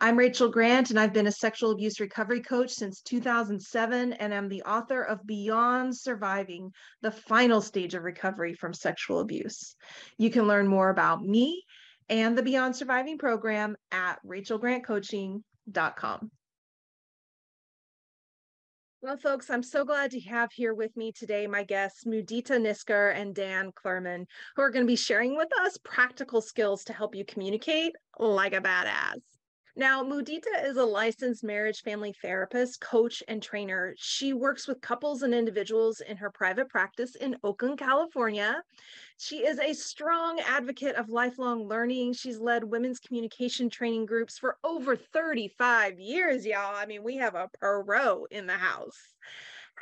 I'm Rachel Grant, and I've been a sexual abuse recovery coach since 2007, and I'm the author of Beyond Surviving the Final Stage of Recovery from Sexual Abuse. You can learn more about me and the Beyond Surviving program at rachelgrantcoaching.com. Well, folks, I'm so glad to have here with me today my guests, Mudita Nisker and Dan Clurman, who are going to be sharing with us practical skills to help you communicate like a badass. Now, Mudita is a licensed marriage family therapist, coach, and trainer. She works with couples and individuals in her private practice in Oakland, California. She is a strong advocate of lifelong learning. She's led women's communication training groups for over 35 years, y'all. I mean, we have a pro in the house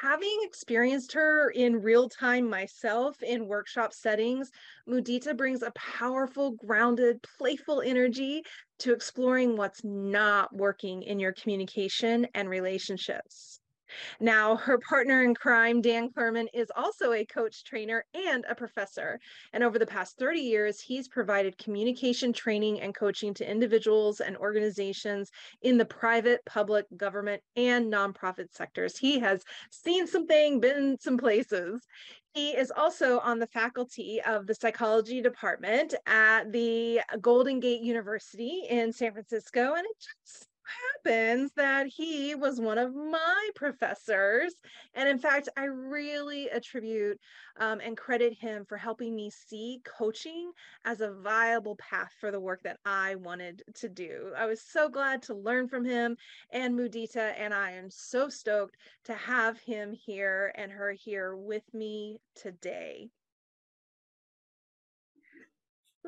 having experienced her in real time myself in workshop settings, Mudita brings a powerful, grounded, playful energy to exploring what's not working in your communication and relationships. Now, her partner in crime, Dan Clurman, is also a coach, trainer, and a professor. And over the past 30 years, he's provided communication training and coaching to individuals and organizations in the private, public, government, and nonprofit sectors. He has seen something, been some places. He is also on the faculty of the psychology department at the Golden Gate University in San Francisco. And it just happens that he was one of my professors. And in fact, I really attribute um, and credit him for helping me see coaching as a viable path for the work that I wanted to do. I was so glad to learn from him and Mudita, and I am so stoked to have him here and her here with me today.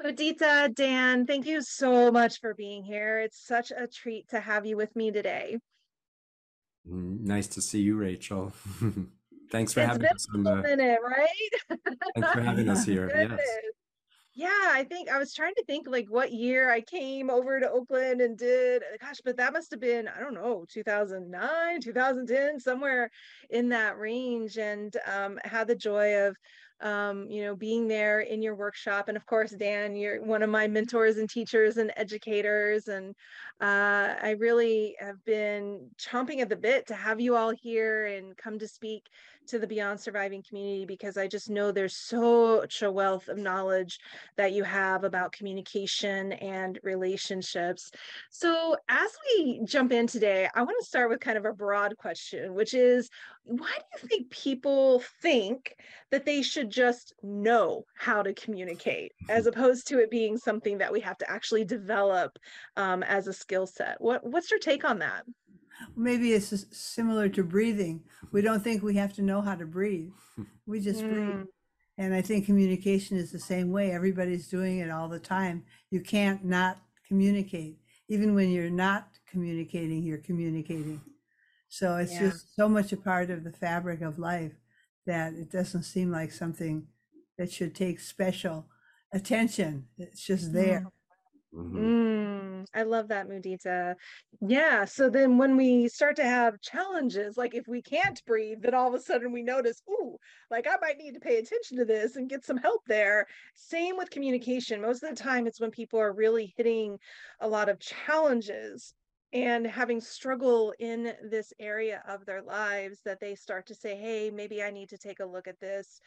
Mudita, Dan, thank you so much for being here. It's such a treat to have you with me today. Mm, nice to see you, Rachel. Thanks for it's having us. A minute, right? Thanks for having us here. yes. Yeah, I think I was trying to think like what year I came over to Oakland and did, gosh, but that must have been, I don't know, 2009, 2010, somewhere in that range, and um, had the joy of um, you know, being there in your workshop. And of course, Dan, you're one of my mentors and teachers and educators. And uh, I really have been chomping at the bit to have you all here and come to speak to the Beyond Surviving community because I just know there's such a wealth of knowledge that you have about communication and relationships. So, as we jump in today, I want to start with kind of a broad question, which is why do you think people think that they should just know how to communicate as opposed to it being something that we have to actually develop um, as a skill set? What What's your take on that? Maybe it's similar to breathing. We don't think we have to know how to breathe. We just mm. breathe. And I think communication is the same way. Everybody's doing it all the time. You can't not communicate. Even when you're not communicating, you're communicating. So it's yeah. just so much a part of the fabric of life that it doesn't seem like something that should take special attention. It's just there. Mm-hmm. Mm, I love that, Mudita. Yeah. So then when we start to have challenges, like if we can't breathe, then all of a sudden we notice, ooh, like I might need to pay attention to this and get some help there. Same with communication. Most of the time, it's when people are really hitting a lot of challenges and having struggle in this area of their lives that they start to say hey maybe i need to take a look at this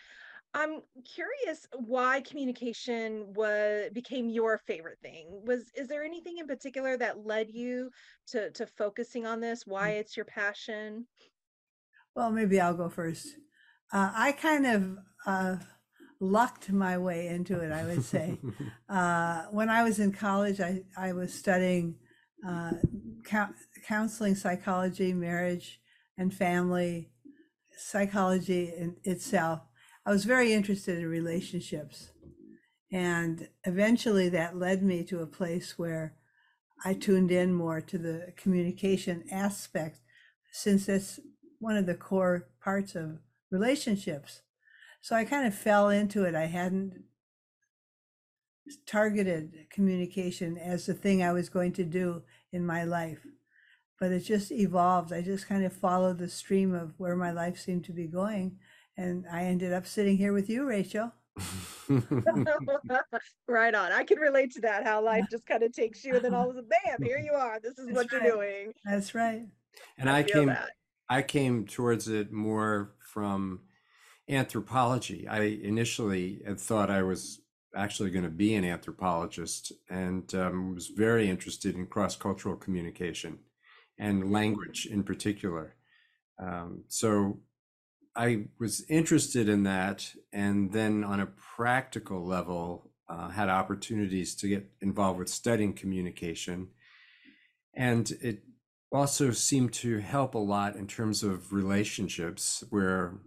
i'm curious why communication was became your favorite thing. Was is there anything in particular that led you to to focusing on this? Why mm. it's your passion? Well maybe i'll go first. Uh, i kind of uh, lucked my way into it i would say. Uh, when i was in college i, I was studying uh, counseling psychology, marriage and family, psychology in itself. I was very interested in relationships. And eventually that led me to a place where I tuned in more to the communication aspect, since that's one of the core parts of relationships. So I kind of fell into it. I hadn't targeted communication as the thing I was going to do in my life. But it just evolved. I just kind of followed the stream of where my life seemed to be going. And I ended up sitting here with you, Rachel. right on. I can relate to that, how life just kind of takes you and then all of a sudden, bam, here you are. This is That's what right. you're doing. That's right. And I, I came that. I came towards it more from anthropology. I initially had thought I was actually going to be an anthropologist and um, was very interested in cross cultural communication and language in particular. Um, so I was interested in that. And then on a practical level, uh, had opportunities to get involved with studying communication. And it also seemed to help a lot in terms of relationships where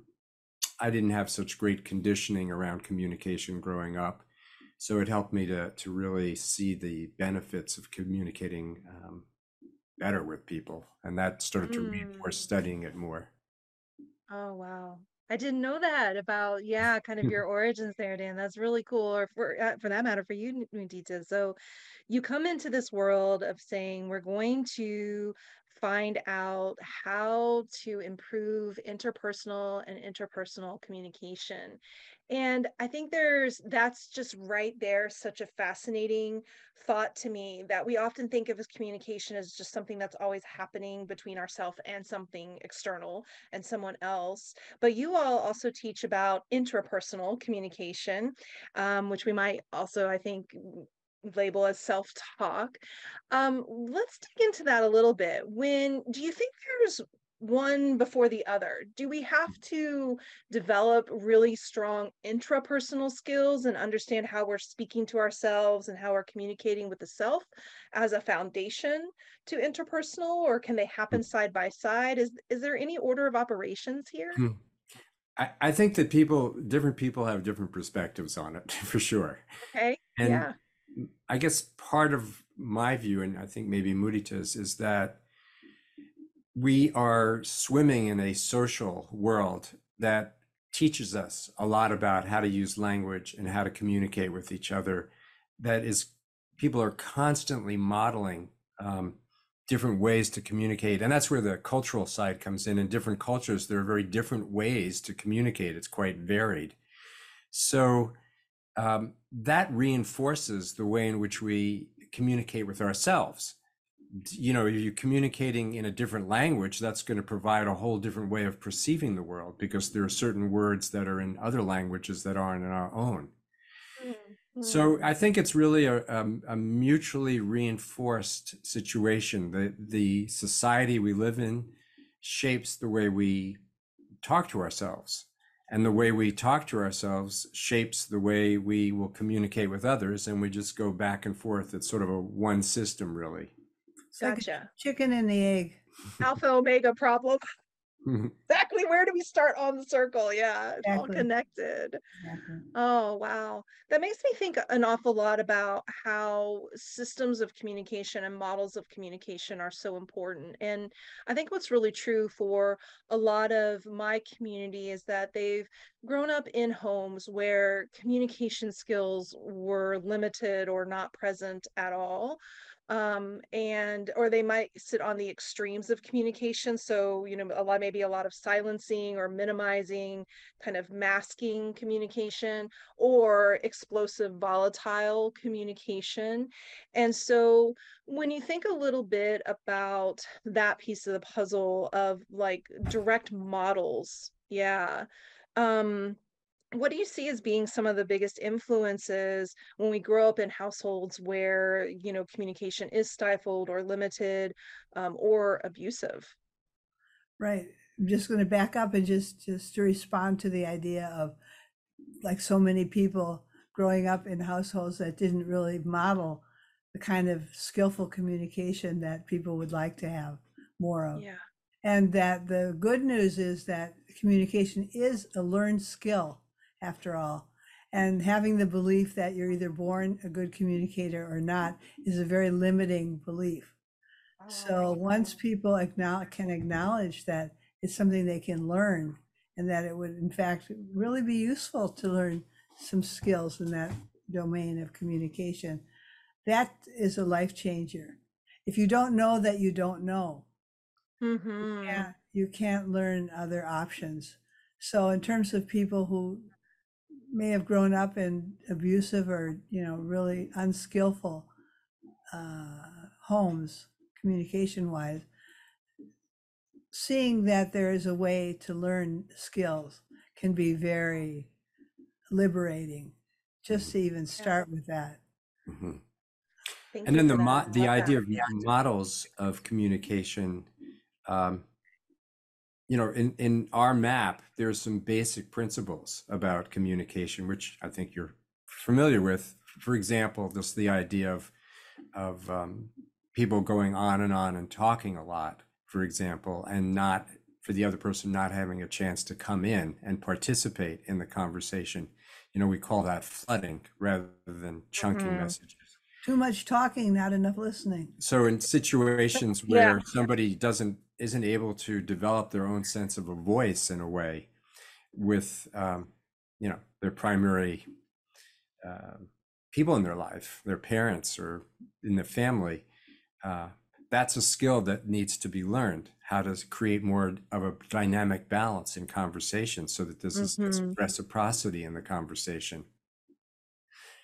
I didn't have such great conditioning around communication growing up so it helped me to to really see the benefits of communicating um, better with people and that started to reinforce mm. studying it more Oh, wow. I didn't know that about, yeah, kind of your origins there, Dan. That's really cool. Or for uh, for that matter, for you, Mudita. So you come into this world of saying we're going to find out how to improve interpersonal and interpersonal communication. And I think there's that's just right there, such a fascinating thought to me that we often think of as communication as just something that's always happening between ourselves and something external and someone else. But you all also teach about intrapersonal communication, um, which we might also, I think, label as self talk. Um, let's dig into that a little bit. When do you think there's one before the other? Do we have to develop really strong intrapersonal skills and understand how we're speaking to ourselves and how we're communicating with the self as a foundation to interpersonal, or can they happen side by side? Is is there any order of operations here? Hmm. I, I think that people, different people have different perspectives on it for sure. Okay. And yeah. I guess part of my view, and I think maybe Mudita's, is that we are swimming in a social world that teaches us a lot about how to use language and how to communicate with each other. That is, people are constantly modeling um, different ways to communicate. And that's where the cultural side comes in. In different cultures, there are very different ways to communicate, it's quite varied. So, um, that reinforces the way in which we communicate with ourselves you know, if you're communicating in a different language, that's going to provide a whole different way of perceiving the world because there are certain words that are in other languages that aren't in our own. Mm-hmm. So I think it's really a, a, a, mutually reinforced situation. The the society we live in shapes the way we talk to ourselves. And the way we talk to ourselves shapes the way we will communicate with others. And we just go back and forth. It's sort of a one system, really. It's like a Gotcha. chicken and the egg. Alpha Omega problem. Mhm. Exactly. Where do we start on the circle? Yeah, it's all Exactly. connected. Exactly. Oh, wow. That makes me think an awful lot about how systems of communication and models of communication are so important. And I think what's really true for a lot of my community is that they've grown up in homes where communication skills were limited or not present at all. Um, and or they might sit on the extremes of communication. So, you know, a lot maybe a lot of silencing or minimizing, kind of masking communication or explosive volatile communication. And so when you think a little bit about that piece of the puzzle of like direct models, yeah. Um what do you see as being some of the biggest influences when we grow up in households where you know communication is stifled or limited um, or abusive Right. I'm just going to back up and just just to respond to the idea of like so many people growing up in households that didn't really model the kind of skillful communication that people would like to have more of. yeah And that the good news is that communication is a learned skill after all. And having the belief that you're either born a good communicator or not is a very limiting belief. So once people acknowledge, can acknowledge that it's something they can learn and that it would in fact really be useful to learn some skills in that domain of communication, that is a life changer. If you don't know that you don't know, hmm yeah, you can't learn other options. So in terms of people who may have grown up in abusive or you know really unskillful uh, homes, communication wise, seeing that there is a way to learn skills can be very liberating. Just to even start with that. Mhm. And then the mo- the idea that. of models of communication um, you know in in our map there's some basic principles about communication which i think you're familiar with for example just the idea of of um, people going on and on and talking a lot for example and not for the other person not having a chance to come in and participate in the conversation you know we call that flooding rather than chunking Mhm. messages Too much talking, not enough listening. so in situations Yeah. where somebody doesn't isn't able to develop their own sense of a voice in a way with um, you know their primary uh, people in their life their parents or in the family uh, that's a skill that needs to be learned how to create more of a dynamic balance in conversation so that there's this, this reciprocity in the conversation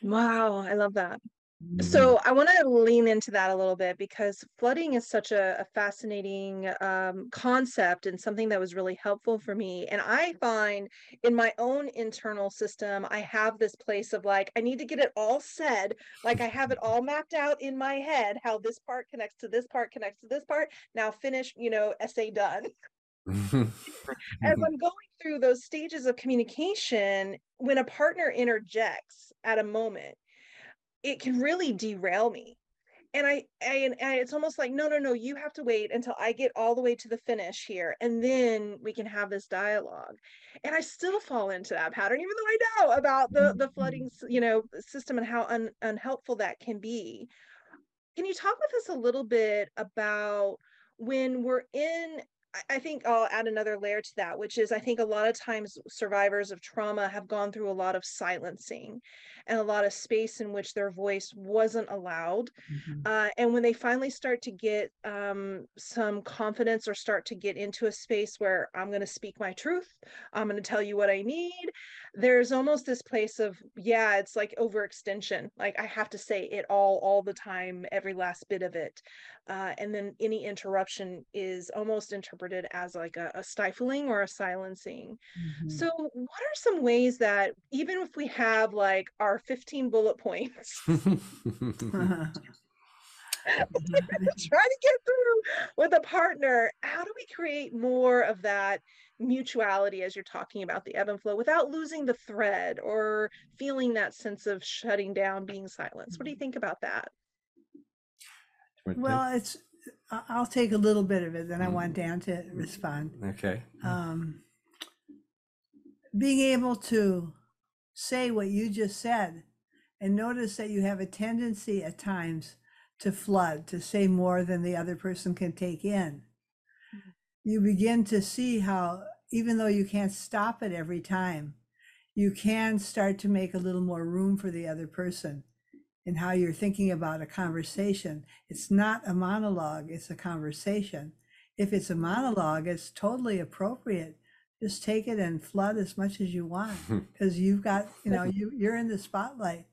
Wow, I love that. Mm-hmm. So I want to lean into that a little bit because flooding is such a, a fascinating um, concept and something that was really helpful for me. And I find in my own internal system, I have this place of like, I need to get it all said, like I have it all mapped out in my head, how this part connects to this part, connects to this part. Now finish, you know, essay done. Mm-hmm. as I'm going through those stages of communication, when a partner interjects at a moment, it can really derail me. And I, I, and and it's almost like, no, no, no, you have to wait until I get all the way to the finish here, and then we can have this dialogue. And I still fall into that pattern, even though I know about the the mm-hmm. flooding, you know, system and how un, unhelpful that can be. Can you talk with us a little bit about when we're in? I- think I'll add another layer to that, which is I think a lot of times survivors of trauma have gone through a lot of silencing and a lot of space in which their voice wasn't allowed. Mhm. Uh, and when they finally start to get um, some confidence or start to get into a space where I'm going to speak my truth, I'm going to tell you what I need, there's almost this place of, yeah, it's like overextension. Like I have to say it all, all the time, every last bit of it. Uh, and then any interruption is almost interpreted as like a, a stifling or a silencing. Mhm. So, what are some ways that even if we have like our 15 bullet points, try to get through with a partner, how do we create more of that mutuality as you're talking about the ebb and flow without losing the thread or feeling that sense of shutting down, being silenced. What do you think about that? Well, it's I'll take a little bit of it, then I mm-hmm. want Dan to mm-hmm. respond. Okay. Um, being able to say what you just said and notice that you have a tendency at times to flood, to say more than the other person can take in. Mm-hmm. You begin to see how, even though you can't stop it every time, you can start to make a little more room for the other person in how you're thinking about a conversation. It's not a monologue, it's a conversation. If it's a monologue, it's totally appropriate. Just take it and flood as much as you want because you've got, you know, you, you're in the spotlight.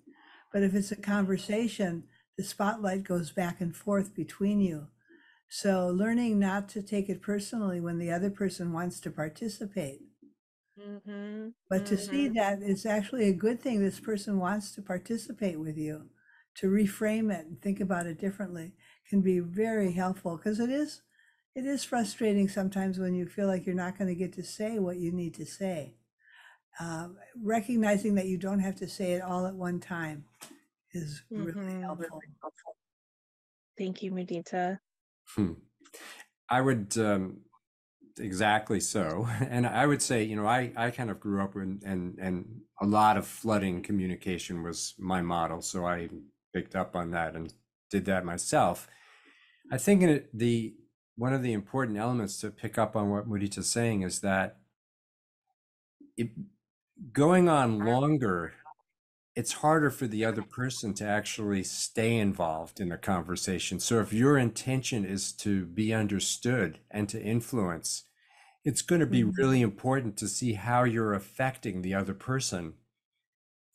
But if it's a conversation, the spotlight goes back and forth between you. So learning not to take it personally when the other person wants to participate, Mm-hmm. but to see Mhm. that it's actually a good thing this person wants to participate with you, to reframe it and think about it differently can be very helpful because it is it is frustrating sometimes when you feel like you're not going to get to say what you need to say. Um, recognizing that you don't have to say it all at one time is really Mhm. helpful. Thank you, Mudita. Hmm. I would um, exactly so, and I would say, you know, I I kind of grew up in and and a lot of flooding communication was my model, so I picked up on that and did that myself. I think it, the one of the important elements to pick up on what Mudita's saying is that it, going on longer it's harder for the other person to actually stay involved in the conversation. So if your intention is to be understood and to influence, it's going to be Mhm. really important to see how you're affecting the other person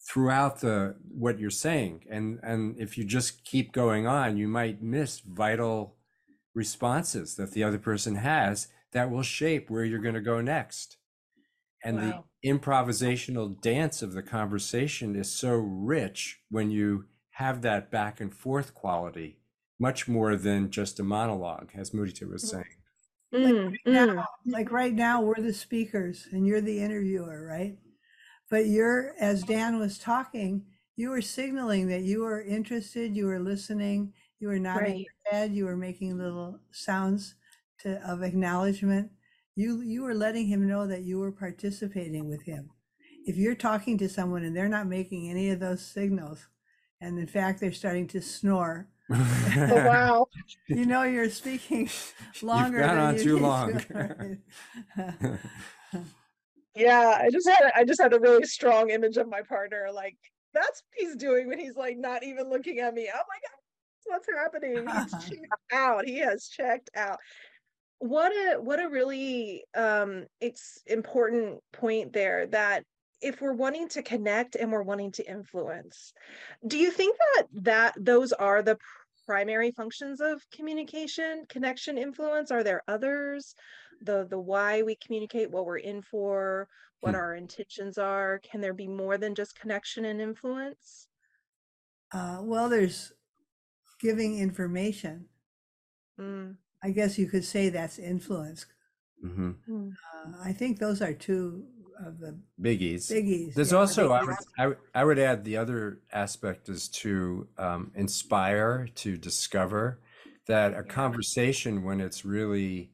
throughout the what you're saying. And and if you just keep going on, you might miss vital responses that the other person has that will shape where you're going to go next. And Wow. the improvisational dance of the conversation is so rich when you have that back and forth quality, much more than just a monologue, as Mudita was saying. Mm, now, mm. like right now, we're the speakers and you're the interviewer, right? But you're, as Dan was talking, you were signaling that you were interested, you were listening, you were nodding Right. your head, you were making little sounds to, of acknowledgement. You you were letting him know that you were participating with him. If you're talking to someone and they're not making any of those signals, and in fact they're starting to snore, Oh, wow. you know you're speaking longer. gone than on you too need to, long. Yeah, I just had I just had a really strong image of my partner. Like that's what he's doing when he's like not even looking at me. Oh my god, what's happening? He's checked out. He has checked out. What a what a really um it's important point there that if we're wanting to connect and we're wanting to influence, do you think that that those are the primary functions of communication, connection, influence? Are there others? The the why we communicate, what we're in for, what Hmm. our intentions are. Can there be more than just connection and influence? Uh, well, there's giving information. Mm, I guess you could say that's influence. Mhm. mm, Uh, I think those are two of the Biggies. biggies. There's yeah. also, I would, biggies. I would, I would add the other aspect is to um, inspire, to discover that a conversation, when it's really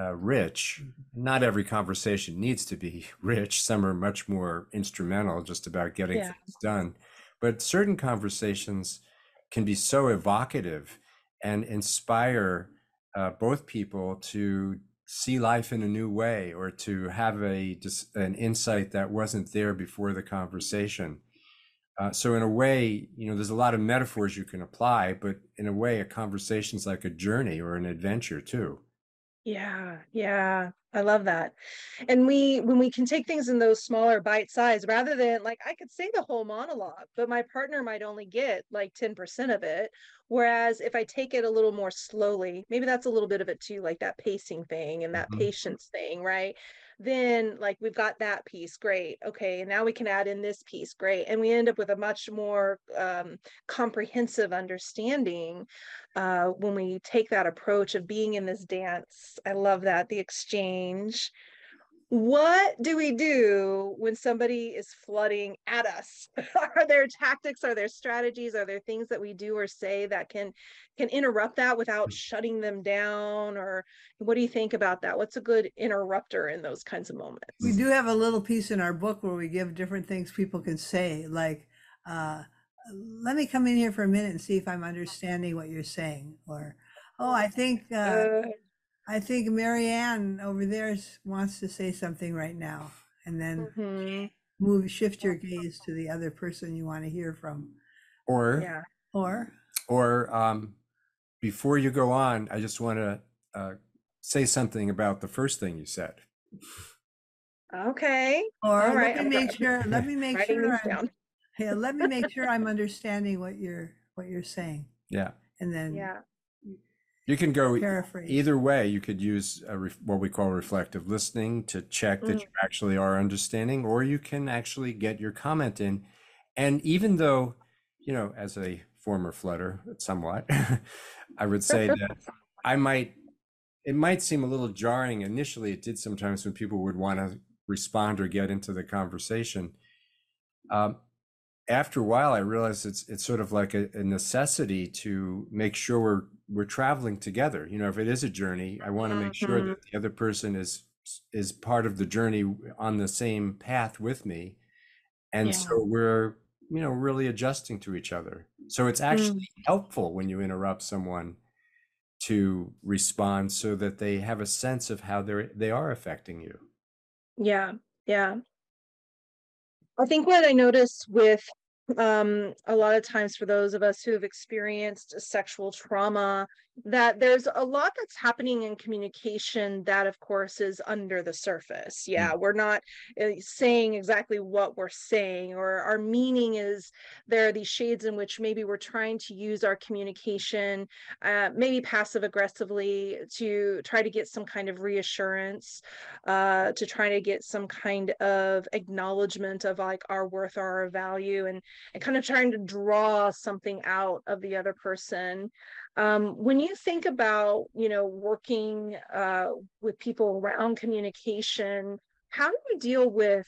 uh, rich, not every conversation needs to be rich. Some are much more instrumental, just about getting Yeah. things done. But certain conversations can be so evocative and inspire uh, both people to see life in a new way or to have a an insight that wasn't there before the conversation. Uh, so in a way, you know, there's a lot of metaphors you can apply, but in a way, a conversation's like a journey or an adventure too. Yeah, yeah, I love that. And we, when we can take things in those smaller bite size, rather than like I could say the whole monologue, but my partner might only get like 10% of it. Whereas if I take it a little more slowly, maybe that's a little bit of it too, like that pacing thing and that Mhm. patience thing, right? Then like we've got that piece, great. Okay, and now we can add in this piece, great. And we end up with a much more um, comprehensive understanding uh, when we take that approach of being in this dance. I love that the exchange. What do we do when somebody is flooding at us? Are there tactics are there strategies are there things that we do or say that can can interrupt that without shutting them down? Or what do you think about that? What's a good interrupter in those kinds of moments? We do have a little piece in our book where we give different things people can say like uh, let me come in here for a minute and see if i'm understanding what you're saying or oh i think uh, uh I think Marianne over there wants to say something right now, and then mm-hmm. move shift your gaze to the other person you want to hear from. Or yeah. Or or um, before you go on, I just want to uh, say something about the first thing you said. Okay. Or All let me make sure. Let me make sure. I'm, yeah, let me make sure I'm understanding what you're what you're saying. Yeah. And then yeah you can go Paraphrase. either way. You could use re- what we call reflective listening to check that mm. you actually are understanding, or you can actually get your comment in. And even though, you know, as a former flooder, somewhat, I would say that I might, it might seem a little jarring initially. It did sometimes when people would want to respond or get into the conversation. Um, after a while, I realized it's it's sort of like a, a necessity to make sure we're we're traveling together you know if it is a journey i want to make sure mm-hmm. that the other person is is part of the journey on the same path with me and yeah. so we're you know really adjusting to each other so it's actually mm. helpful when you interrupt someone to respond so that they have a sense of how they're they are affecting you yeah yeah i think what i notice with um, a lot of times for those of us who have experienced sexual trauma that there's a lot that's happening in communication that of course is under the surface mm. yeah we're not uh, saying exactly what we're saying or our meaning is there are these shades in which maybe we're trying to use our communication uh, maybe passive aggressively to try to get some kind of reassurance uh, to try to get some kind of acknowledgement of like our worth or our value and and kind of trying to draw something out of the other person um, when you think about, you know, working uh, with people around communication, how do you deal with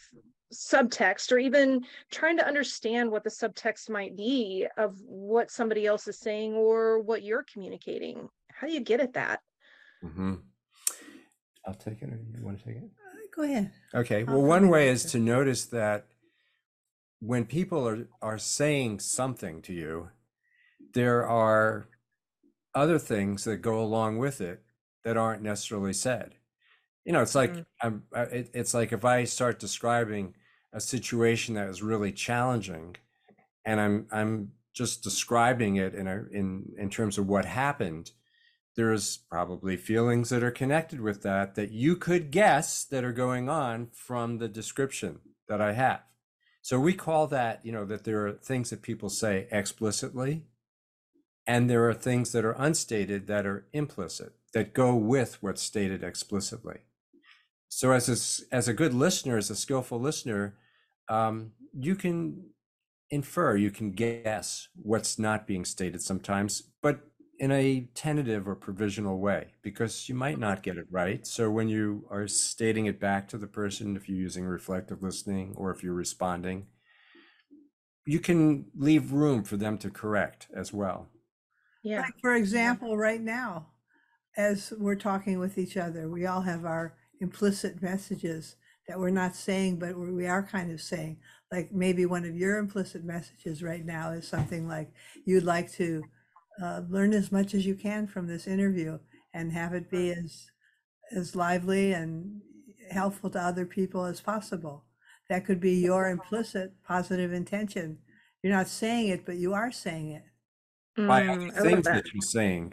subtext or even trying to understand what the subtext might be of what somebody else is saying or what you're communicating? How do you get at that? Mm-hmm. I'll take it. Or you want to take it? Uh, go ahead. Okay. Well, one way is to notice that when people are are saying something to you, there are other things that go along with it that aren't necessarily said. You know, it's like mm. I'm, it, it's like if I start describing a situation that is really challenging, and I'm I'm just describing it in a in in terms of what happened. There's probably feelings that are connected with that that you could guess that are going on from the description that I have. So we call that, you know, that there are things that people say explicitly and there are things that are unstated that are implicit, that go with what's stated explicitly. So, as a, as a good listener, as a skillful listener, um, you can infer, you can guess what's not being stated sometimes, but in a tentative or provisional way, because you might not get it right. So, when you are stating it back to the person, if you're using reflective listening or if you're responding, you can leave room for them to correct as well. Yeah. Like for example, right now, as we're talking with each other, we all have our implicit messages that we're not saying, but we are kind of saying. Like maybe one of your implicit messages right now is something like you'd like to uh, learn as much as you can from this interview and have it be as as lively and helpful to other people as possible. That could be your implicit positive intention. You're not saying it, but you are saying it by other mm, things that. that you're saying.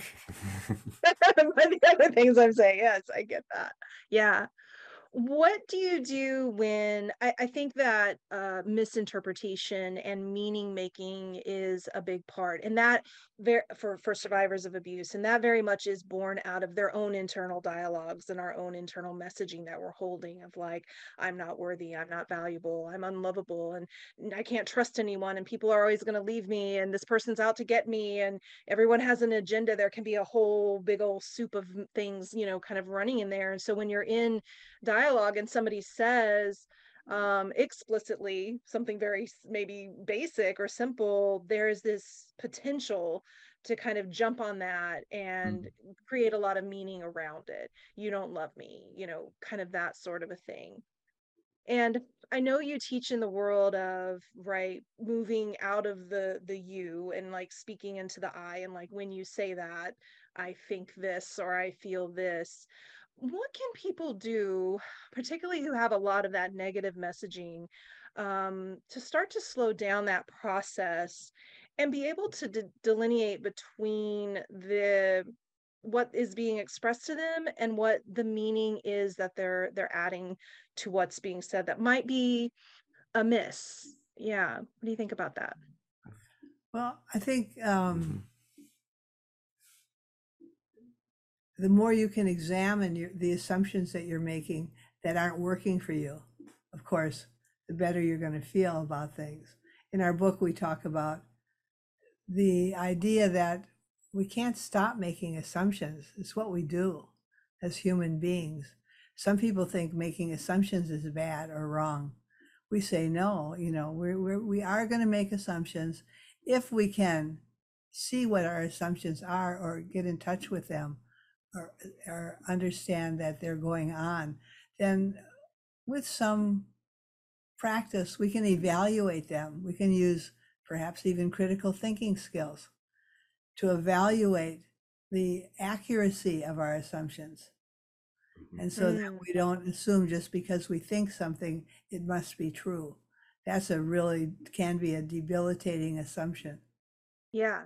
by the other things I'm saying, yes, I get that. Yeah what do you do when I, I think that uh, misinterpretation and meaning making is a big part and that ver- for for survivors of abuse and that very much is born out of their own internal dialogues and our own internal messaging that we're holding of like i'm not worthy i'm not valuable i'm unlovable and i can't trust anyone and people are always going to leave me and this person's out to get me and everyone has an agenda. There can be a whole big old soup of things you know kind of running in there and so when you're in dialogue dialogue and somebody says um, explicitly something very maybe basic or simple, there's this potential to kind of jump on that and mm. create a lot of meaning around it. You don't love me, you know, kind of that sort of a thing. And I know you teach in the world of right moving out of the the you and like speaking into the I and like when you say that I think this or I feel this what can people do, particularly who have a lot of that negative messaging, um, to start to slow down that process and be able to de- delineate between the what is being expressed to them and what the meaning is that they're they're adding to what's being said that might be amiss? Yeah what do you think about that? Well i think um the more you can examine your, the assumptions that you're making that aren't working for you, of course, the better you're going to feel about things. In our book, we talk about the idea that we can't stop making assumptions. It's what we do as human beings. Some people think making assumptions is bad or wrong. We say no, you know, we're, we're we are going to make assumptions if we can see what our assumptions are or get in touch with them or, or understand that they're going on, then with some practice, we can evaluate them. We can use perhaps even critical thinking skills to evaluate the accuracy of our assumptions. Mm-hmm. And so mm. that we don't assume just because we think something, it must be true. That's a really can be a debilitating assumption. Yeah.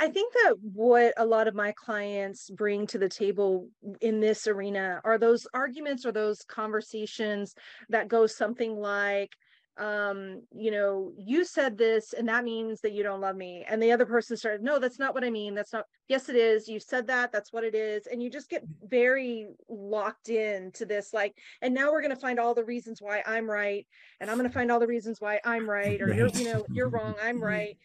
I think that what a lot of my clients bring to the table in this arena are those arguments or those conversations that go something like, um, you know, you said this and that means that you don't love me. And the other person started, no, that's not what I mean. That's not, yes, it is. You said that. That's what it is. And you just get very locked in to this, like, and now we're going to find all the reasons why I'm right. And I'm going to find all the reasons why I'm right. Or you're, you know, you're wrong. I'm right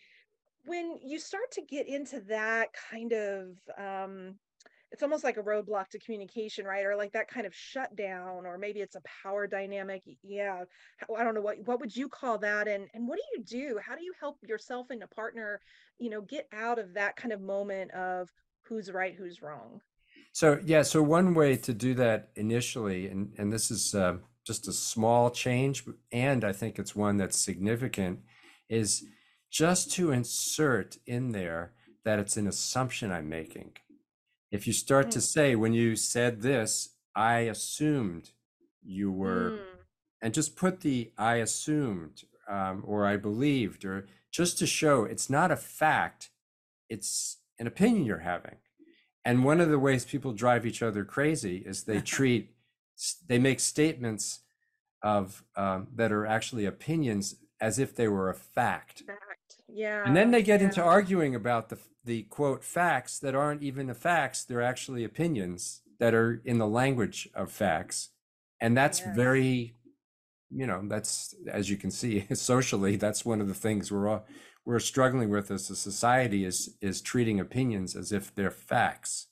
when you start to get into that kind of um, it's almost like a roadblock to communication right? Or like that kind of shutdown or maybe it's a power dynamic yeah. I don't know what what would you call that? And and what do you do? How do you help yourself and a partner you know get out of that kind of moment of who's right who's wrong? So yeah so one way to do that initially and and this is uh, just a small change and i think it's one that's significant is just to insert in there that it's an assumption I'm making. If you start mm. to say, when you said this, I assumed you were, mm. and just put the I assumed um, or I believed, or just to show it's not a fact, it's an opinion you're having. And one of the ways people drive each other crazy is they treat, they make statements of um, that are actually opinions as if they were a fact. Yeah. And then they get yeah. into arguing about the the quote facts that aren't even the facts, they're actually opinions that are in the language of facts. And that's yes. very you know, that's as you can see socially, that's one of the things we're all we're struggling with as a society is is treating opinions as if they're facts.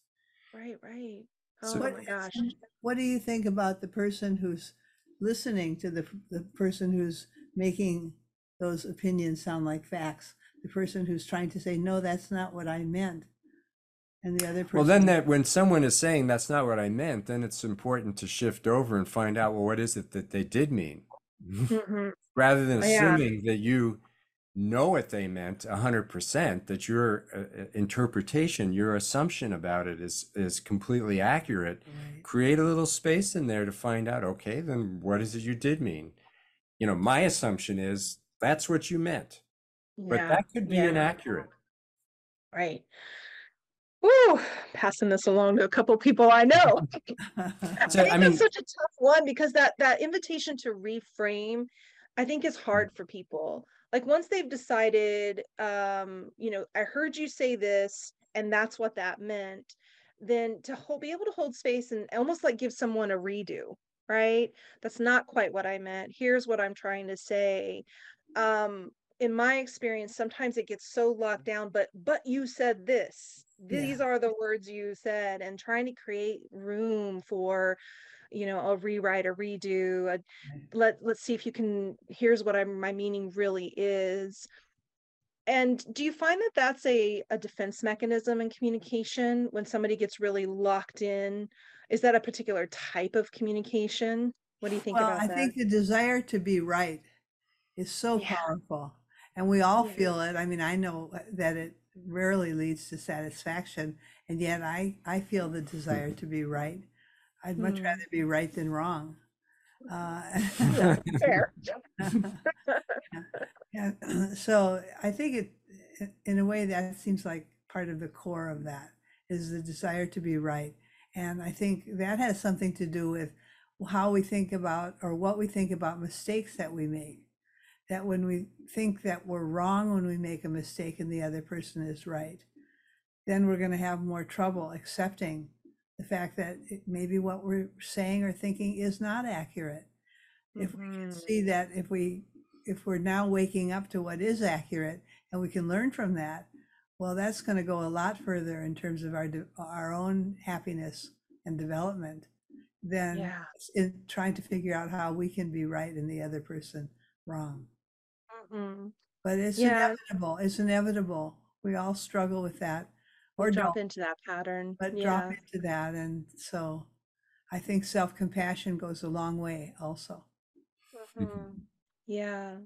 Right, right. Oh so, my gosh. What do you think about the person who's listening to the the person who's making those opinions sound like facts. The person who's trying to say, no, that's not what I meant. And the other person. Well, then that when someone is saying that's not what I meant, then it's important to shift over and find out, well, what is it that they did mean? Mm-hmm. Rather than assuming yeah. that you know what they meant 100% that your uh, uh, interpretation your assumption about it is is completely accurate right. create a little space in there to find out okay then what is it you did mean you know my assumption is that's what you meant. But that could be yeah. inaccurate. Right. Woo, passing this along to a couple people I know. so, I, think I mean, it's such a tough one because that that invitation to reframe, I think, is hard for people. Like once they've decided, um, you know, I heard you say this, and that's what that meant. Then to hold, be able to hold space and almost like give someone a redo, right? That's not quite what I meant. Here's what I'm trying to say um in my experience sometimes it gets so locked down but but you said this these yeah. are the words you said and trying to create room for you know a rewrite a redo a, let let's see if you can here's what I'm, my meaning really is. And do you find that that's a, a defense mechanism in communication when somebody gets really locked in? Is that a particular type of communication? What do you think well, about I that? think the desire to be right is so Yeah. powerful, and we all feel it. I mean, I know uh, that it rarely leads to satisfaction, and yet I I feel the desire to be right. I'd much Hmm. rather be right than wrong. Uh, fair yeah, so I think it, in a way, that seems like part of the core of that is the desire to be right. And I think that has something to do with how we think about or what we think about mistakes that we make. That when we think that we're wrong when we make a mistake and the other person is right, then we're going to have more trouble accepting the fact that it, maybe what we're saying or thinking is not accurate. If we can Mhm. see that if we if we're now waking up to what is accurate and we can learn from that well that's going to go a lot further in terms of our our own happiness and development than yeah. in trying to figure out how we can be right and the other person wrong Mhm. but it's Yeah. inevitable it's inevitable we all struggle with that or drop into that pattern but yeah drop into that and so i think self-compassion goes a long way also Mhm. Yeah.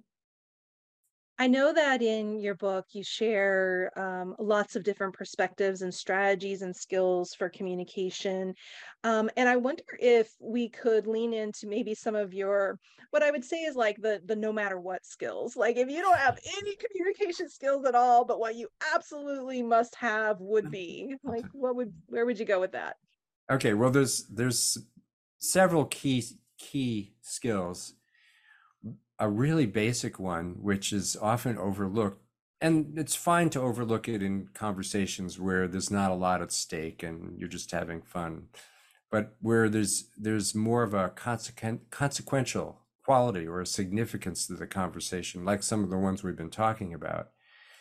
I know that in your book you share um, lots of different perspectives and strategies and skills for communication. Um, and I wonder if we could lean into maybe some of your, what I would say is like the the no matter what skills. Like if you don't have any communication skills at all, but what you absolutely must have would be like what would where would you go with that? Okay, well, there's there's several key key skills. A really basic one, which is often overlooked, and it's fine to overlook it in conversations where there's not a lot at stake and you're just having fun, but where there's there's more of a consequent consequential quality or a significance to the conversation, like some of the ones we've been talking about.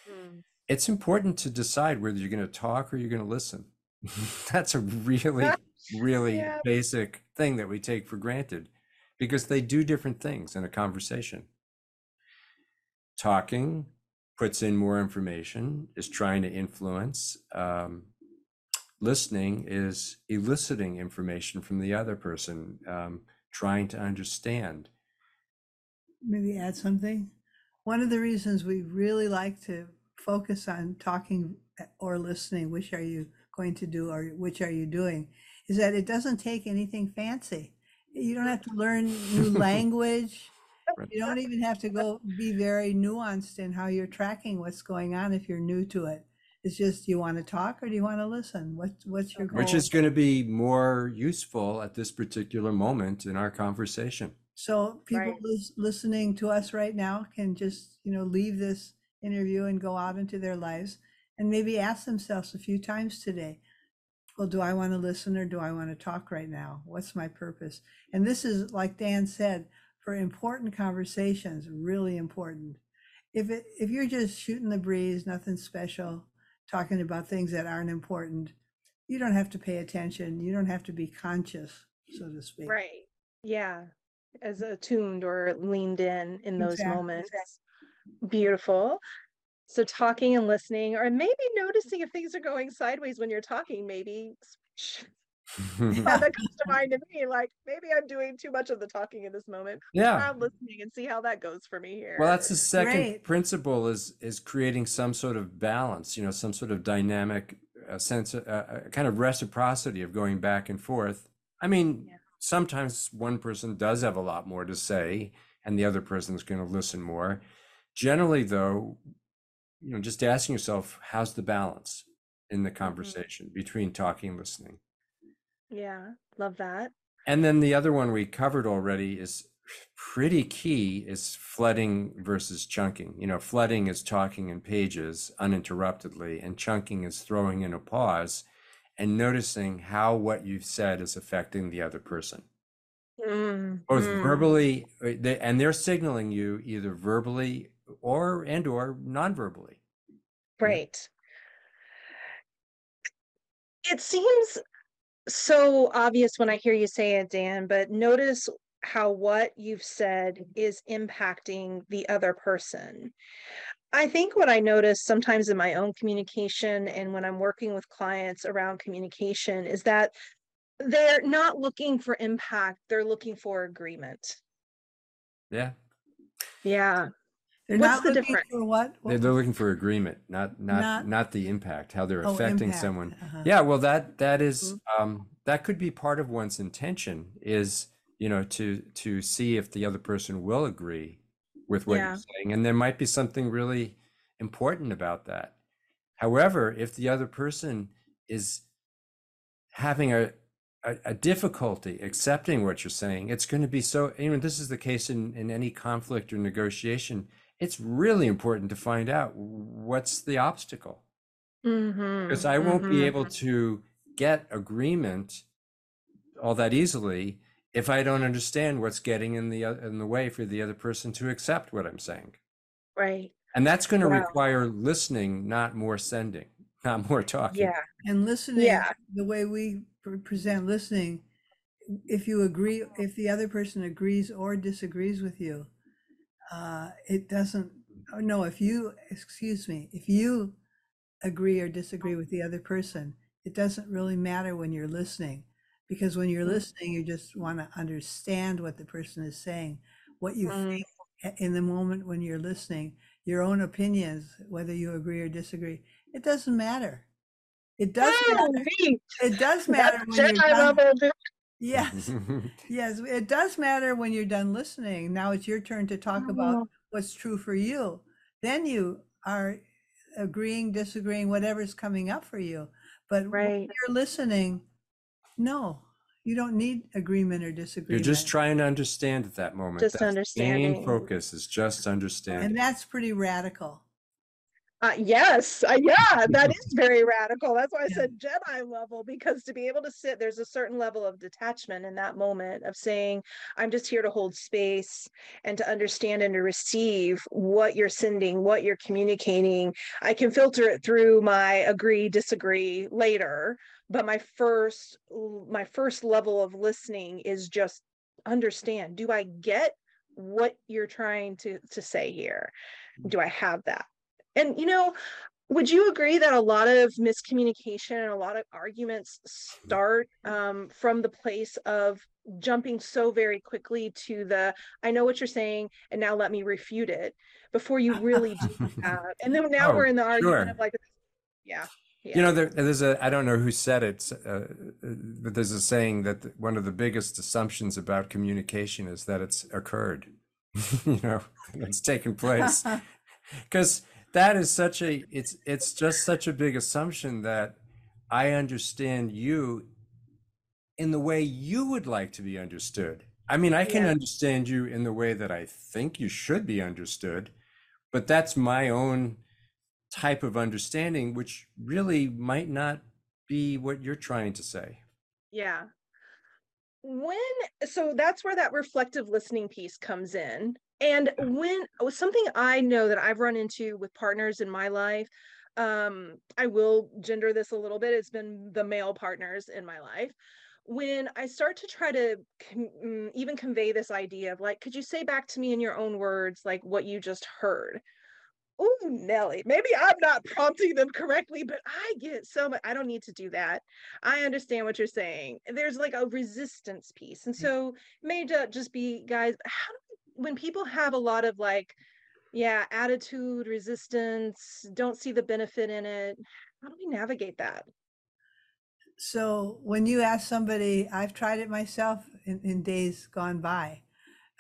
Mm. It's important to decide whether you're going to talk or you're going to listen. That's a really really Yeah. basic thing that we take for granted because they do different things in a conversation. Talking puts in more information, is trying to influence. Um, listening is eliciting information from the other person, um, trying to understand. maybe add something. One of the reasons we really like to focus on talking uh, or listening, which are you going to do or which are you doing, is that it doesn't take anything fancy. You don't have to learn new language. Right. You don't even have to go be very nuanced in how you're tracking what's going on if you're new to it. It's just you want to talk or do you want to listen? What's what's your goal? Which is going to be more useful at this particular moment in our conversation. So people Right. lis- listening to us right now can just, you know, leave this interview and go out into their lives and maybe ask themselves a few times today, well, do I want to listen or do I want to talk right now? What's my purpose? And this is, like Dan said, for important conversations, really important. If it if you're just shooting the breeze, nothing special, talking about things that aren't important, you don't have to pay attention. You don't have to be conscious, so to speak. Right. Yeah. As attuned or leaned in in those Exactly, moments. Beautiful. So talking and listening, or maybe noticing if things are going sideways when you're talking, maybe switch. That comes to mind to me. Like maybe I'm doing too much of the talking in this moment. yeah. I'm listening and see how that goes for me here. Well, that's the second Great. principle is is creating some sort of balance, you know, some sort of dynamic uh, sense, of, uh, uh, kind of reciprocity of going back and forth. I mean, Yeah. sometimes one person does have a lot more to say, and the other person's going to listen more. Generally, though, you know, just asking yourself, how's the balance in the conversation between talking and listening? Yeah, love that. And then the other one we covered already is pretty key is flooding versus chunking. You know, flooding is talking in pages uninterruptedly, and chunking is throwing in a pause and noticing how what you've said is affecting the other person, Mm, both mm. verbally, uh, they, and they're signaling you either verbally or and or non-verbally. Right. It seems so obvious when I hear you say it, Dan, but notice how what you've said mm-hmm. is impacting the other person. I think what I notice sometimes in my own communication and when I'm working with clients around communication is that they're not looking for impact, they're looking for agreement. Yeah. Yeah. They're What's not the looking difference? for what? They're, What- they're looking for agreement, not not Not- not, the impact, how they're Oh, affecting impact, someone. uh-huh. Yeah, well, that that is, Mm-hmm. um, that could be part of one's intention is you know to to see if the other person will agree with what Yeah. you're saying, and there might be something really important about that. However, if the other person is having a a, a difficulty accepting what you're saying, it's going to be so. You know, this is the case in in any conflict or negotiation. It's really important to find out what's the obstacle Mhm, because I won't be mhm. able to get agreement all that easily if I don't understand what's getting in the in the way for the other person to accept what I'm saying. Right. And that's going to Wow. require listening, not more sending, not more talking. Yeah. And listening, Yeah. the way we present listening, if you agree, if the other person agrees or disagrees with you, uh, it doesn't, oh, no, if you, excuse me, if you agree or disagree with the other person, it doesn't really matter when you're listening. Because when you're Mm. listening, you just want to understand what the person is saying, what you Mm. think in the moment when you're listening, your own opinions, whether you agree or disagree, it doesn't matter. It does Oh, matter. It does matter That's when you're done. Level. dude. Yes, yes, it does matter when you're done listening. Now it's your turn to talk about Oh. what's true for you. Then you are agreeing, disagreeing, whatever's coming up for you. But when Right. you're listening, no, you don't need agreement or disagreement. You're just trying to understand at that moment. Just That's the understanding. Main focus is just understanding. and that's pretty radical. Uh, yes, uh, yeah, that is very radical. That's why I Yeah. said Jedi level, because to be able to sit, there's a certain level of detachment in that moment of saying, I'm just here to hold space and to understand and to receive what you're sending, what you're communicating. I can filter it through my agree, disagree later, but my first, my first level of listening is just understand. Do I get what you're trying to to say here? Do I have that? And you know, would you agree that a lot of miscommunication and a lot of arguments start um, from the place of jumping so very quickly to the I know what you're saying, and now let me refute it before you really do that. And then now Oh, we're in the argument sure. of like, yeah, yeah. You know, there, there's a, I don't know who said it, uh, but there's a saying that one of the biggest assumptions about communication is that it's occurred, you know, it's taken place. Because that is such a, it's, it's just such a big assumption that I understand you in the way you would like to be understood. I mean, I can Yeah. understand you in the way that I think you should be understood, but that's my own type of understanding, which really might not be what you're trying to say. Yeah. When, so that's where that reflective listening piece comes in. And when oh, something I know that I've run into with partners in my life, um, I will gender this a little bit. It's been the male partners in my life. When I start to try to com- mm, even convey this idea of like, could you say back to me in your own words, like what you just heard? Oh, Nelly, maybe I'm not prompting them correctly, but I get so much. I don't need to do that. I understand what you're saying. There's like a resistance piece. And so may just be, guys, how do when people have a lot of like, yeah, attitude, resistance, don't see the benefit in it, how do we navigate that? So when you ask somebody, I've tried it myself in, in days gone by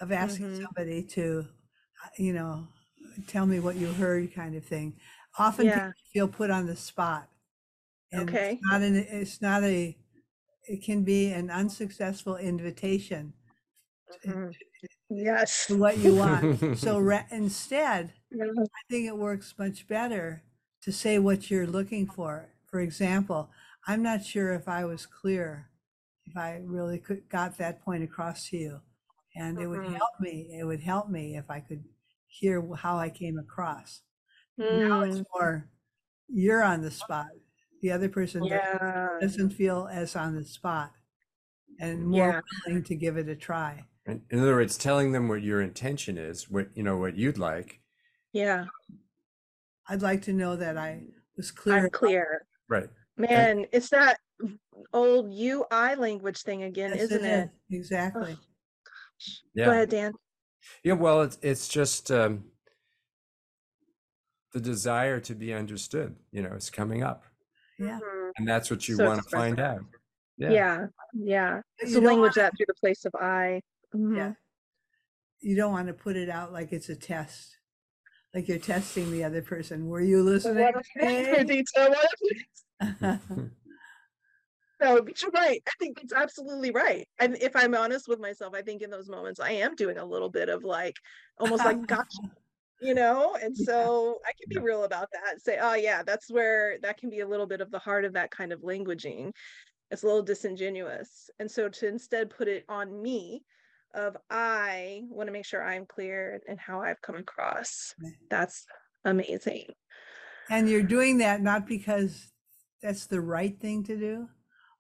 of asking Mhm. somebody to, uh, you know, tell me what you heard kind of thing. Often Yeah. people feel put on the spot. And Okay. It's not an, it's not a, it can be an unsuccessful invitation Mhm. Yes. to what you want. So ra- instead, Yeah. I think it works much better to say what you're looking for. For example, I'm not sure if I was clear, if I really could, got that point across to you. And it would Mhm. help me, it would help me if I could hear how I came across. Now it's Mm, more, you're on the spot. the other person doesn't- Yeah. doesn't feel as on the spot and more Yeah. willing to give it a try. In in other words, telling them what your intention is, what you know, what you'd like. Yeah. I'd like to know that I was clear. I'm clear. Right. Man, it's that old UI language thing again, Yes, isn't it? is. Exactly. Ugh, gosh. Yeah. Go ahead, Dan. Yeah, well, it's it's just um, the desire to be understood. You know, is coming up, Yeah. Mhm. and that's what you So want to find out. Yeah. Yeah. Yeah. It's you the language that through the place of I. Mhm. Yeah. You don't want to put it out like it's a test. Like you're testing the other person. Were you listening? what if- Hey? Dita, what if- No, but you're right. I think that's absolutely right. And if I'm honest with myself, I think in those moments I am doing a little bit of like almost like gotcha, you know? And so I can be real about that and say, oh yeah, that's where that can be a little bit of the heart of that kind of languaging. It's a little disingenuous. And so to instead put it on me of I want to make sure I'm clear and how I've come across. That's amazing. and you're doing that not because that's the right thing to do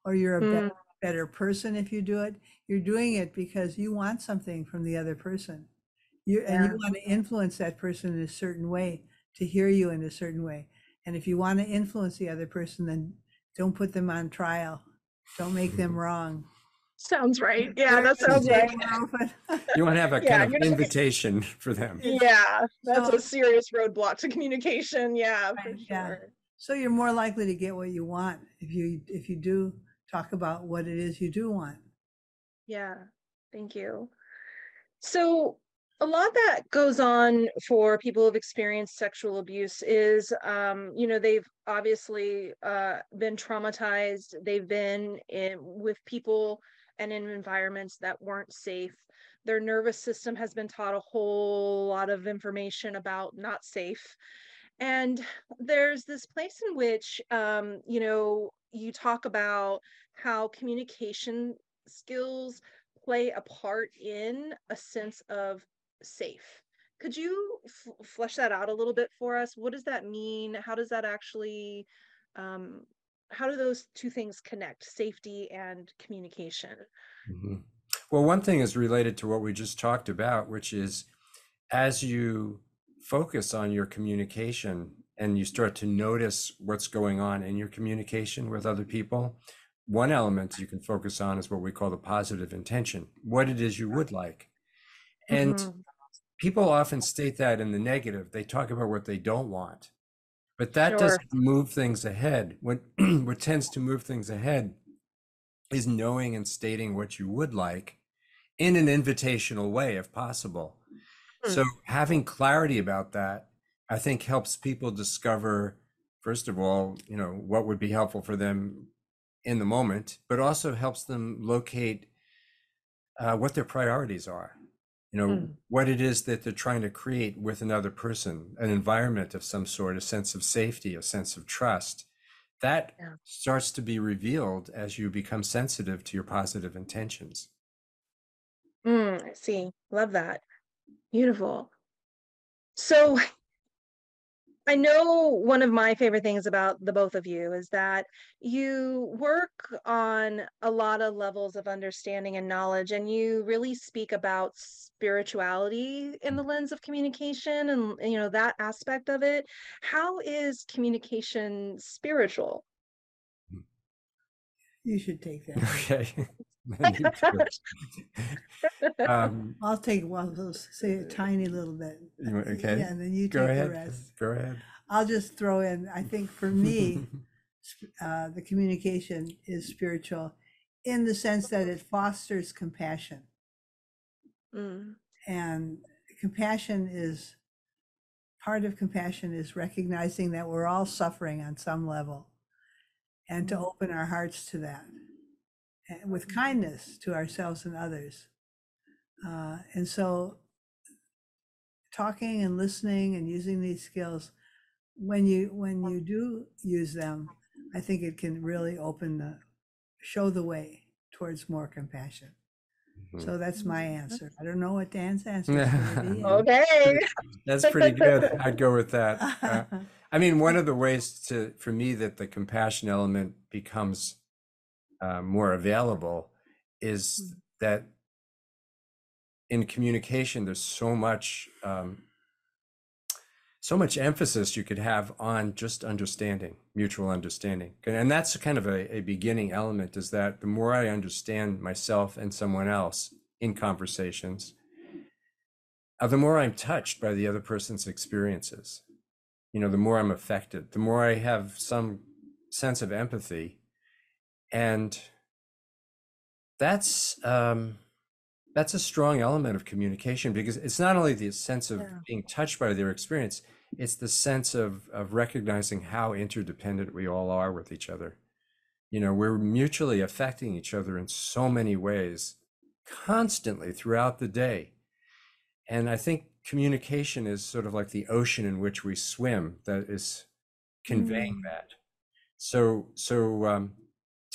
or you're a Mm. better, better person if you do it. You're doing it because you want something from the other person. You and you want to influence that person in a certain way to hear you in a certain way. And if you want to influence the other person, then don't put them on trial. Don't make them wrong. Sounds right. Yeah, They're that sounds right. You want to have a Yeah, kind of you're not- invitation for them. Yeah, that's So- a serious roadblock to communication. Yeah, for Right, yeah. sure. So you're more likely to get what you want if you if you do talk about what it is you do want. Yeah, thank you. So, a lot that goes on for people who've experienced sexual abuse is, um, you know, they've obviously uh, been traumatized. They've been in, with people and in environments that weren't safe. Their nervous system has been taught a whole lot of information about not safe. And there's this place in which, um, you know, you talk about how communication skills play a part in a sense of safe. Could you flesh that out a little bit for us? What does that mean? How does that actually, um, how do those two things connect, safety and communication? Mhm. Well, one thing is related to what we just talked about, which is as you focus on your communication and you start to notice what's going on in your communication with other people, one element you can focus on is what we call the positive intention, what it is you would like. And Mhm. people often state that in the negative. They talk about what they don't want. But that Sure. doesn't move things ahead. What what tends to move things ahead is knowing and stating what you would like in an invitational way if possible. Hmm. So having clarity about that I think helps people discover first of all, you know, what would be helpful for them in the moment, but also helps them locate uh, what their priorities are you know Mm. what it is that they're trying to create with another person an environment of some sort a sense of safety a sense of trust that Yeah. starts to be revealed as you become sensitive to your positive intentions Mm, I see. Love that. Beautiful. So I know one of my favorite things about the both of you is that you work on a lot of levels of understanding and knowledge, and you really speak about spirituality in the lens of communication and you know that aspect of it. How is communication spiritual? Hmm. You should take that. okay I need to. um, I'll take one. I'll say a tiny little bit. you okay Yeah, and then you take go the ahead rest. go ahead I'll just throw in. I think for me, uh, the communication is spiritual, in the sense that it fosters compassion, Mm, and compassion is part of compassion is recognizing that we're all suffering on some level, and to open our hearts to that, and with kindness to ourselves and others. Uh, and so talking and listening and using these skills when you when you do use them i think it can really open the show the way towards more compassion Mhm. so that's my answer i don't know what dan's answer is gonna be, Okay. that's pretty good i'd go with that Uh, I mean, one of the ways to for me that the compassion element becomes uh, more available is Mm. that in communication, there's so much um, so much emphasis you could have on just understanding, mutual understanding, and that's kind of a, a beginning element. Is that the more I understand myself and someone else in conversations, uh, the more I'm touched by the other person's experiences. You know, the more I'm affected, the more I have some sense of empathy, and that's um, that's a strong element of communication because it's not only the sense of Yeah. being touched by their experience, it's the sense of of recognizing how interdependent we all are with each other. You know, we're mutually affecting each other in so many ways constantly throughout the day. And I think communication is sort of like the ocean in which we swim that is conveying Mm. that. So, so um,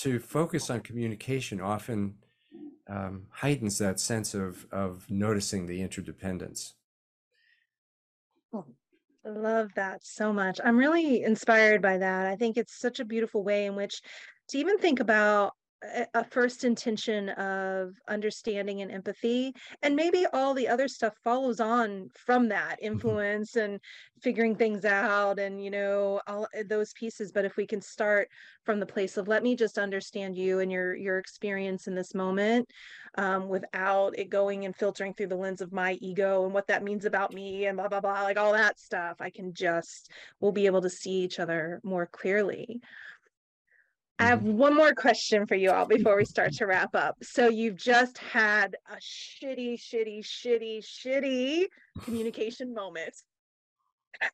to focus on communication often um, heightens that sense of of noticing the interdependence. I love that so much. I'm really inspired by that. I think it's such a beautiful way in which to even think about a, first intention of understanding and empathy, and maybe all the other stuff follows on from that influence and figuring things out and, you know, all uh, those pieces. But if we can start from the place of let me just understand you and your your experience in this moment um, without it going and filtering through the lens of my ego and what that means about me and blah blah blah like all that stuff i can just we'll be able to see each other more clearly i have mm-hmm. one more question for you all before we start to wrap up. So you've just had a shitty shitty shitty shitty communication moment.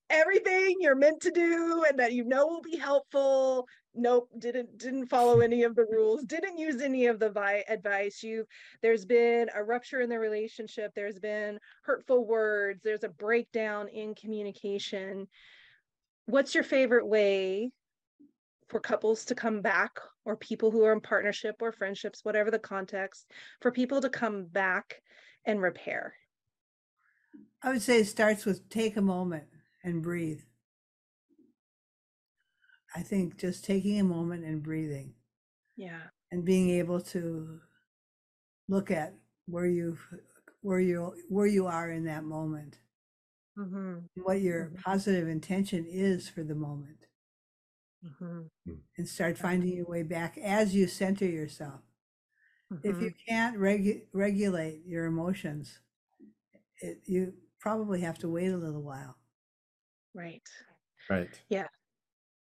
Everything you're meant to do and that you know will be helpful. Nope didn't didn't follow any of the rules didn't use any of the vi- advice. You there's been a rupture in the relationship. There's been hurtful words. There's a breakdown in communication. What's your favorite way for couples to come back or people who are in partnership or friendships whatever the context for people to come back and repair I would say it starts with take a moment and breathe. I think just taking a moment and breathing yeah and being able to look at where you where you where you are in that moment mm-hmm. what your Mhm. positive intention is for the moment Mm-hmm. and start finding your way back as you center yourself if you can't regu- regulate your emotions it, you probably have to wait a little while right Right. Yeah.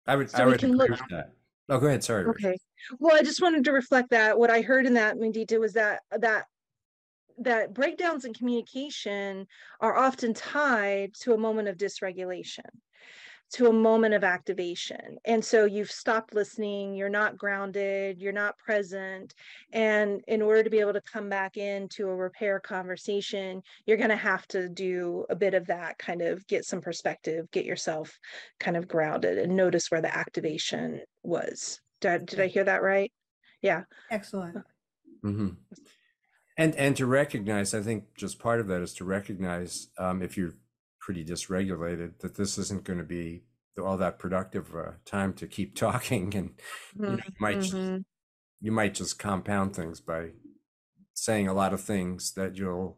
I would. So I would can agree look- with that. Oh, go ahead. Sorry. Okay. Well, I just wanted to reflect that what I heard in that Mudita was that that that breakdowns in communication are often tied to a moment of dysregulation, to a moment of activation. And so you've stopped listening, you're not grounded, you're not present. And in order to be able to come back into a repair conversation, you're going to have to do a bit of that kind of get some perspective, get yourself kind of grounded and notice where the activation was. Did I, did I hear that right? Yeah. excellent hmm And and to recognize, I think just part of that is to recognize um, if you're pretty dysregulated that this isn't going to be all that productive uh, time to keep talking, and you, know, you might just, Mhm. you might just compound things by saying a lot of things that you'll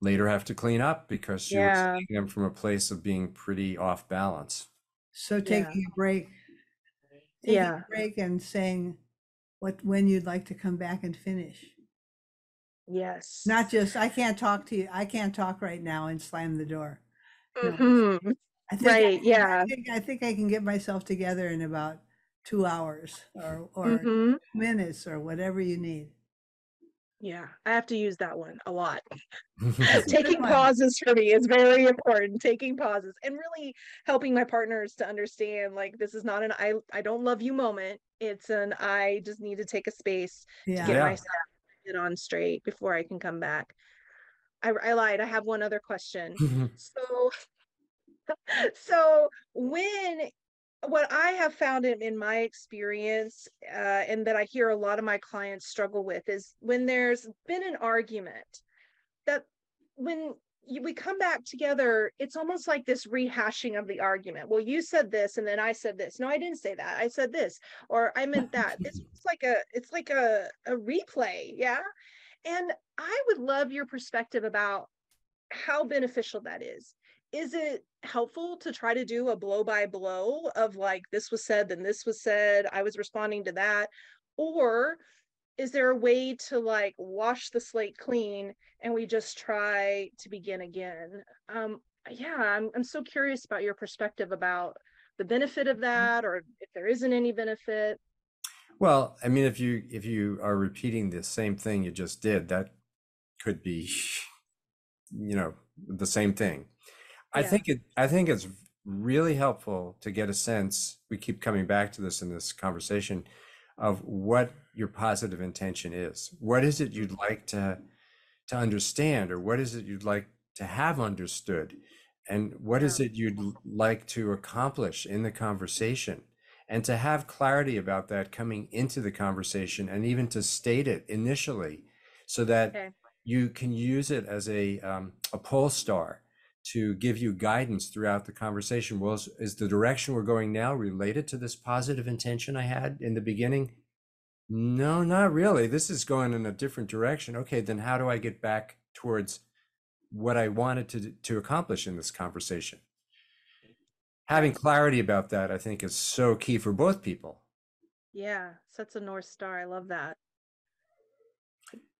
later have to clean up because you're Yeah. saying them from a place of being pretty off balance. so Yeah. taking a break taking Yeah. a break and saying what when you'd like to come back and finish Yes. not just i can't talk to you i can't talk right now and slam the door no. Mhm. I think Right, I yeah. think, I think I can get myself together in about two hours or or Mhm. minutes or whatever you need. Yeah, I have to use that one a lot. That's a good Taking pauses for me is very important. Taking pauses and really helping my partners to understand like this is not an I I don't love you moment. It's an I just need to take a space Yeah. to get Yeah. myself get on straight before I can come back. I, I lied. I have one other question. So, so when what I have found in, in my experience, uh, and that I hear a lot of my clients struggle with, is when there's been an argument that when we come back together it's almost like this rehashing of the argument. Well you said this and then i said this. No i didn't say that. I said this or i meant that. It's like a it's like a, a replay yeah? And i would love your perspective about how beneficial that is. Is it helpful to try to do a blow by blow of like this was said then this was said i was responding to that? Or is there a way to like wash the slate clean and we just try to begin again? Um yeah i'm, I'm so curious about your perspective about the benefit of that or if there isn't any benefit. Well i mean if you if you are repeating the same thing you just did that could be you know the same thing. Yeah. i think it i think it's really helpful to get a sense we keep coming back to this in this conversation of what your positive intention is. What is it you'd like to to understand, or what is it you'd like to have understood, and what is it you'd like to accomplish in the conversation, and to have clarity about that coming into the conversation, and even to state it initially, so that okay. you can use it as a um, a pole star to give you guidance throughout the conversation. Well, is, is, the direction we're going now related to this positive intention I had in the beginning? No, not really. This is going in a different direction. Okay, then how do I get back towards what I wanted to to accomplish in this conversation? Having clarity about that, I think, is so key for both people. Yeah, sets a north star. I love that.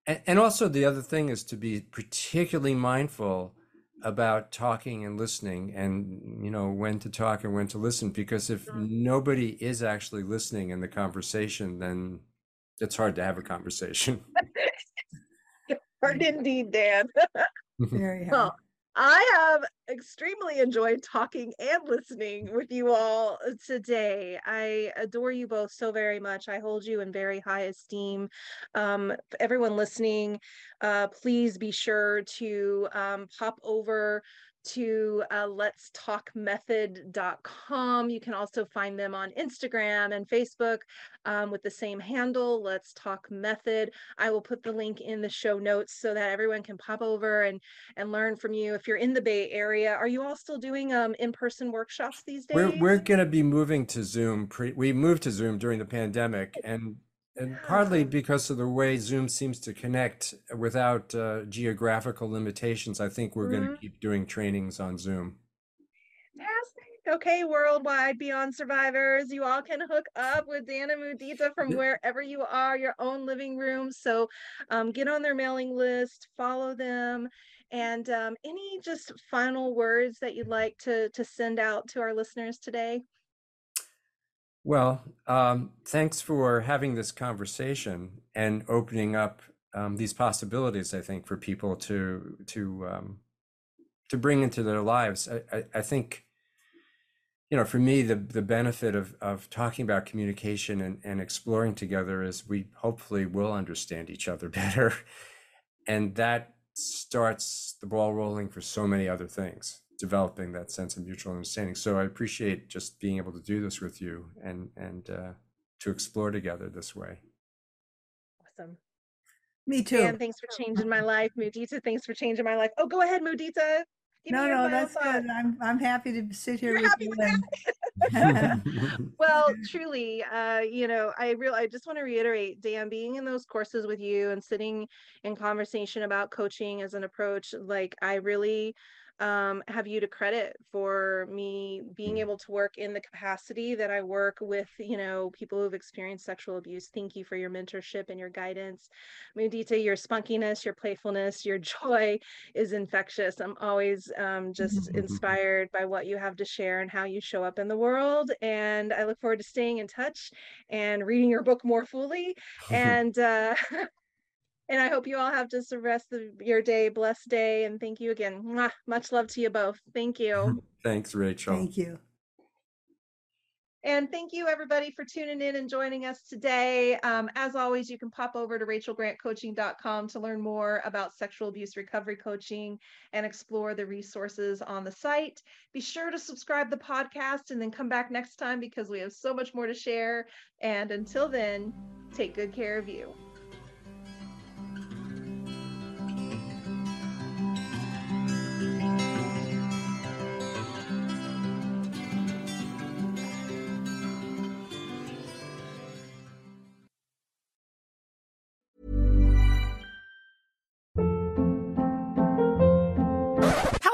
And, and also, the other thing is to be particularly mindful about talking and listening and you know when to talk and when to listen because if mm-hmm. nobody is actually listening in the conversation then it's hard to have a conversation hard indeed dan very hard. Well, I have extremely enjoyed talking and listening with you all today. I adore you both so very much. I hold you in very high esteem. Um, everyone listening, uh, please be sure to um, pop over to uh, let's talk method.com. You can also find them on Instagram and Facebook um, with the same handle, Let's Talk Method. I will put the link in the show notes so that everyone can pop over and, and learn from you. If you're in the Bay Area, are you all still doing um, in-person workshops these days? We're, we're going to be moving to Zoom. Pre- we moved to Zoom during the pandemic and and partly because of the way Zoom seems to connect without uh, geographical limitations, I think we're mm-hmm. going to keep doing trainings on Zoom. Okay, worldwide beyond survivors, you all can hook up with Dana Mudita from wherever you are, your own living room. So um, get on their mailing list, follow them, and um, any just final words that you'd like to to send out to our listeners today. Well, um, thanks for having this conversation and opening up um, these possibilities. I think for people to to um, to bring into their lives. I, I, I, think, you know, for me, the the benefit of of talking about communication and, and exploring together is we hopefully will understand each other better, and that starts the ball rolling for so many other things developing that sense of mutual understanding. So I appreciate just being able to do this with you and and uh, to explore together this way. Awesome. Me too. And thanks for changing my life, Mudita. Thanks for changing my life. Oh, go ahead, Mudita. Give no, no, that's good. I'm I'm happy to sit here You're with you. And... well, truly, uh, you know, I really I just want to reiterate, Dan, being in those courses with you and sitting in conversation about coaching as an approach, like I really um, have you to credit for me being mm. able to work in the capacity that I work with, you know, people who've experienced sexual abuse. Thank you for your mentorship and your guidance. Mudita, your spunkiness, your playfulness, your joy is infectious. I'm always um, just inspired by what you have to share and how you show up in the world. And I look forward to staying in touch and reading your book more fully. and uh, And I hope you all have just the rest of your day, blessed day. And thank you again. Mwah. Much love to you both. Thank you. Thanks, Rachel. Thank you. And thank you, everybody, for tuning in and joining us today. Um, as always, you can pop over to rachelgrantcoaching.com to learn more about sexual abuse recovery coaching and explore the resources on the site. Be sure to subscribe the podcast and then come back next time because we have so much more to share. And until then, take good care of you.